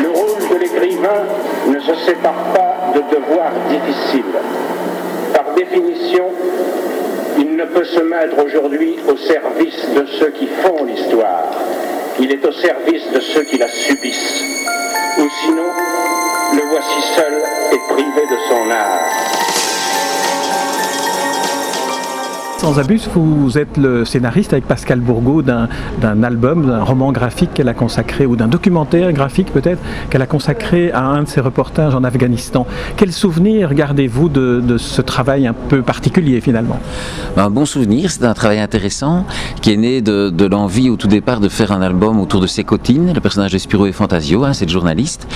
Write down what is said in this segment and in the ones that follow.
Le rôle de l'écrivain ne se sépare pas de devoirs difficiles. Par définition, il ne peut se mettre aujourd'hui au service de ceux qui font l'histoire. Il est au service de ceux qui la subissent. Ou sinon, le voici seul et privé de son art. Sans abus, vous êtes le scénariste avec Pascal Bourgault d'un album, d'un roman graphique qu'elle a consacré, ou d'un documentaire graphique peut-être, qu'elle a consacré à un de ses reportages en Afghanistan. Quel souvenir gardez-vous de, ce travail un peu particulier finalement? Un bon souvenir, c'est un travail intéressant qui est né de, l'envie au tout départ de faire un album autour de Sécotine, le personnage de Spiro et Fantasio, hein, c'est le journaliste.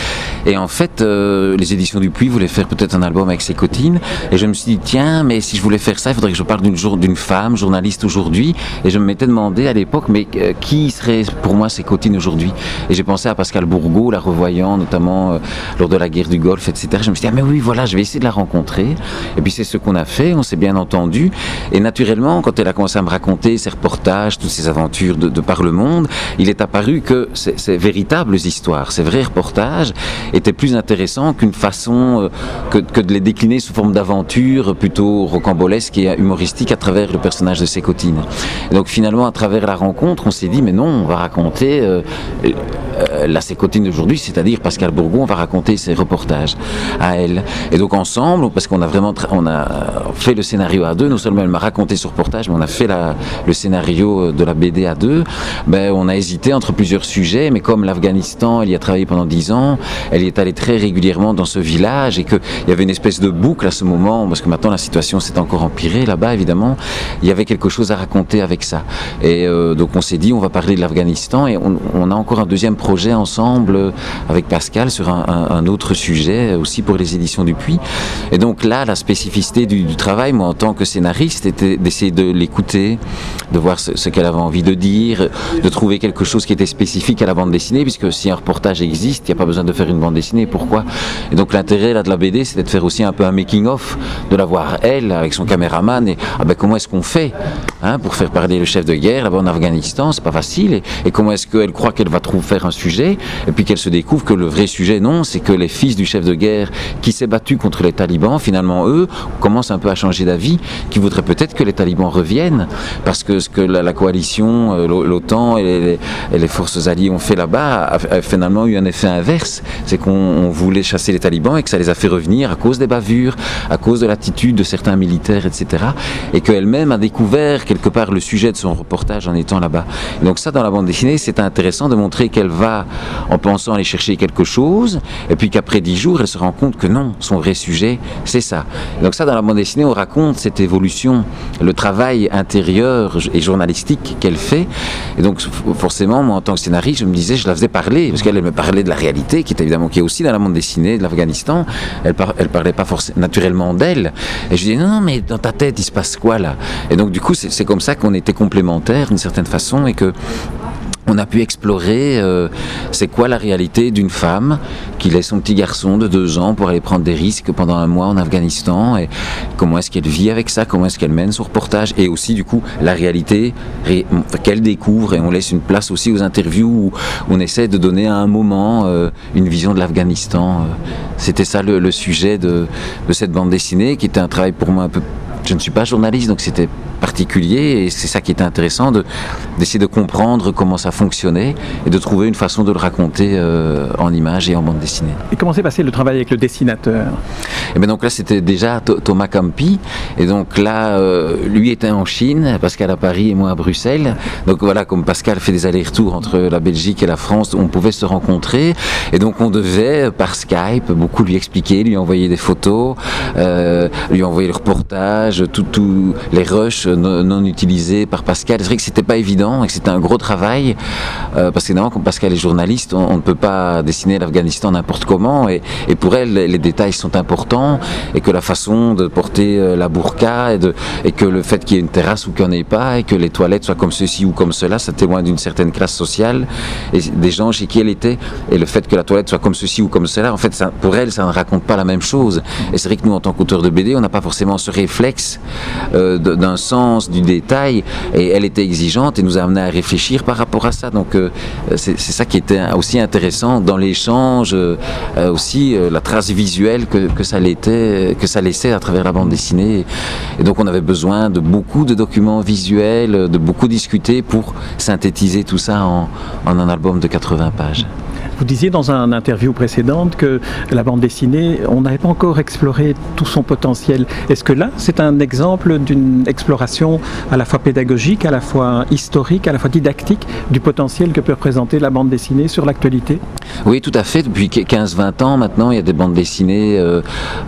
Et en fait, euh, les éditions du Puy voulaient faire peut-être un album avec Sécotine. Et je me suis dit, tiens, mais si je voulais faire ça, il faudrait que je parle d'une femme, journaliste aujourd'hui, et je m'étais demandé à l'époque, mais euh, qui serait pour moi ces cotines aujourd'hui? Et j'ai pensé à Pascal Bourgault, la revoyant notamment euh, lors de la guerre du Golfe, etc. Je me suis dit, ah mais oui, voilà, je vais essayer de la rencontrer. Et puis c'est ce qu'on a fait, on s'est bien entendu. Et naturellement, quand elle a commencé à me raconter ses reportages, toutes ses aventures de, par le monde, il est apparu que ces, véritables histoires, ces vrais reportages, étaient plus intéressants qu'une façon euh, que, que, de les décliner sous forme d'aventures plutôt rocambolesques et humoristiques à travers le personnage de Sécotine. Donc finalement, à travers la rencontre, on s'est dit, mais non, on va raconter euh, euh, la Sécotine d'aujourd'hui, c'est-à-dire Pascal Bourgon, on va raconter ses reportages à elle. Et donc ensemble, parce qu'on a vraiment on a fait le scénario à deux, non seulement elle m'a raconté ce reportage, mais on a fait le scénario de la BD à deux, ben, on a hésité entre plusieurs sujets, mais comme l'Afghanistan, elle y a travaillé pendant dix ans, elle y est allée très régulièrement dans ce village et qu'il y avait une espèce de boucle à ce moment, parce que maintenant la situation s'est encore empirée là-bas, évidemment, il y avait quelque chose à raconter avec ça. Et euh, donc on s'est dit, on va parler de l'Afghanistan et on, a encore un deuxième projet ensemble euh, avec Pascal sur un, autre sujet aussi pour les éditions du Puy. Et donc là, la spécificité du, travail, moi en tant que scénariste, était d'essayer de l'écouter, de voir ce, qu'elle avait envie de dire, de trouver quelque chose qui était spécifique à la bande dessinée, puisque si un reportage existe, il n'y a pas besoin de faire une bande dessinée. Pourquoi? Et donc l'intérêt là de la BD, c'était de faire aussi un peu un making of, de la voir elle avec son caméraman et ah ben comment est-ce qu'on fait hein, pour faire parler le chef de guerre là-bas en Afghanistan? C'est pas facile. Et, comment est-ce qu'elle croit qu'elle va trouver un sujet? Et puis qu'elle se découvre que le vrai sujet, non, c'est que les fils du chef de guerre qui s'est battu contre les talibans, finalement, eux, commencent un peu à changer d'avis, qui voudraient peut-être que les talibans reviennent parce que ce que la, coalition, euh, l'OTAN et les, forces alliées ont fait là-bas a, finalement eu un effet inverse. C'est qu'on voulait chasser les talibans et que ça les a fait revenir à cause des bavures, à cause de l'attitude de certains militaires, etc. Et qu'elle-même a découvert quelque part le sujet de son reportage en étant là-bas. Donc ça, dans la bande dessinée, c'est intéressant de montrer qu'elle va en pensant aller chercher quelque chose, et puis qu'après dix jours, elle se rend compte que non, son vrai sujet, c'est ça. donc ça, dans la bande dessinée, on raconte cette évolution, le travail intérieur et journalistique qu'elle fait. Et donc forcément, moi, en tant que scénariste, je me disais, je la faisais parler, parce qu'elle me parlait de la réalité, qui est évidemment qui est aussi dans la bande dessinée de l'Afghanistan. Elle, elle parlait pas forcément naturellement d'elle. Et je disais, non, non, mais dans ta tête, il se passe quoi là? Et donc du coup, c'est comme ça qu'on était complémentaires d'une certaine façon et que on a pu explorer euh, c'est quoi la réalité d'une femme qui laisse son petit garçon de deux ans pour aller prendre des risques pendant un mois en Afghanistan et comment est-ce qu'elle vit avec ça, comment est-ce qu'elle mène son reportage et aussi du coup la réalité qu'elle découvre et on laisse une place aussi aux interviews où on essaie de donner à un moment euh, une vision de l'Afghanistan. C'était ça le, sujet de cette bande dessinée qui était un travail pour moi un peu je ne suis pas journaliste, donc c'était particulier et c'est ça qui était intéressant d'essayer de, comprendre comment ça fonctionnait et de trouver une façon de le raconter euh, en images et en bande dessinée. Et comment s'est passé le travail avec le dessinateur? Et eh bien donc là c'était déjà Thomas Campi et donc là euh, lui était en Chine, Pascal à Paris et moi à Bruxelles. Donc voilà comme Pascal fait des allers-retours entre la Belgique et la France, on pouvait se rencontrer et donc on devait par Skype beaucoup lui expliquer, lui envoyer des photos, euh, lui envoyer le reportage tous les rushs non, utilisées par Pascal. C'est vrai que c'était pas évident et que c'était un gros travail euh, parce qu'évidemment, comme Pascal est journaliste, on, ne peut pas dessiner l'Afghanistan n'importe comment et, pour elle, les détails sont importants et que la façon de porter euh, la burqa et, que le fait qu'il y ait une terrasse ou qu'il n'y en ait pas et que les toilettes soient comme ceci ou comme cela, ça témoigne d'une certaine classe sociale et des gens chez qui elle était et le fait que la toilette soit comme ceci ou comme cela, en fait, pour elle, ça ne raconte pas la même chose. Et c'est vrai que nous, en tant qu'auteur de BD, on n'a pas forcément ce réflexe euh, d'un sens, du détail. Et elle était exigeante et nous a amené à réfléchir par rapport à ça. Donc euh, c'est ça qui était aussi intéressant dans l'échange, euh, aussi la trace visuelle que, ça l'était, que ça laissait à travers la bande dessinée. Et donc on avait besoin de beaucoup de documents visuels, de beaucoup discuter pour synthétiser tout ça en un album de 80 pages. Vous disiez dans une interview précédente que la bande dessinée, on n'avait pas encore exploré tout son potentiel. Est-ce que là, c'est un exemple d'une exploration à la fois pédagogique, à la fois historique, à la fois didactique du potentiel que peut représenter la bande dessinée sur l'actualité? Oui, tout à fait. Depuis 15-20 ans maintenant, il y a des bandes dessinées euh,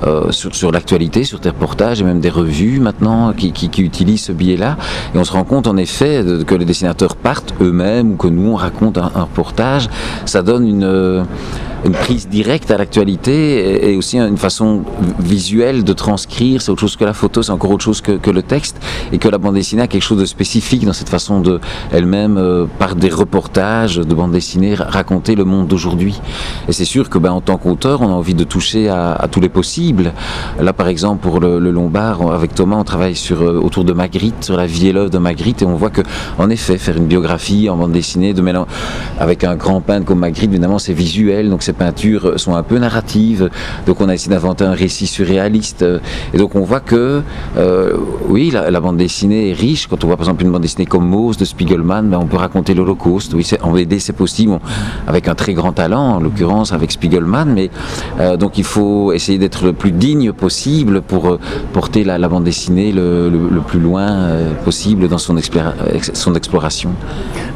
euh, sur, l'actualité, sur des reportages et même des revues maintenant qui, utilisent ce biais-là. Et on se rend compte en effet que les dessinateurs partent eux-mêmes ou que nous, on raconte un reportage. Ça donne une une, une prise directe à l'actualité et, aussi une façon visuelle de transcrire. C'est autre chose que la photo, c'est encore autre chose que, le texte. Et que la bande dessinée a quelque chose de spécifique dans cette façon de, elle-même, euh, par des reportages de bande dessinée, raconter le monde d'aujourd'hui. Et c'est sûr que, ben, en tant qu'auteur, on a envie de toucher à, tous les possibles. Là, par exemple, pour le, le Lombard, avec Thomas, on travaille sur, euh, autour de Magritte, sur la vie et l'œuvre de Magritte, et on voit que, en effet, faire une biographie en bande dessinée de mélange, avec un grand peintre comme Magritte, évidemment, c'est visuel, donc ces peintures sont un peu narratives. Donc on a essayé d'inventer un récit surréaliste. Et donc on voit que, euh, oui, la, bande dessinée est riche. Quand on voit par exemple une bande dessinée comme Mose de Spiegelman, ben, on peut raconter l'Holocauste. Oui, en BD c'est possible, avec un très grand talent, en l'occurrence avec Spiegelman. Mais euh, donc il faut essayer d'être le plus digne possible pour euh, porter la, bande dessinée le, plus loin possible dans son, exploration.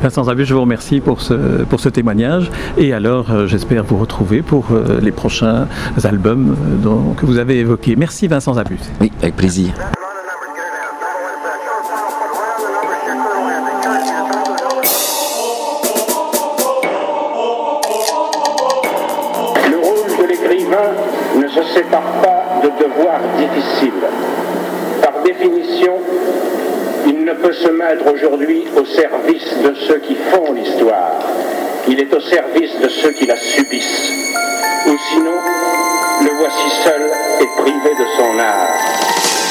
Vincent Zabu, je vous remercie pour ce, pour ce témoignage. Et alors, j'espère vous retrouver pour euh, les prochains albums euh, que vous avez évoqués. Merci Vincent Zabus. Oui, avec plaisir. Le rôle de l'écrivain ne se sépare pas de devoirs difficiles. Par définition, il ne peut se mettre aujourd'hui au service de ceux qui font l'histoire. Il est au service de ceux qui la subissent. Ou sinon, le voici seul et privé de son art.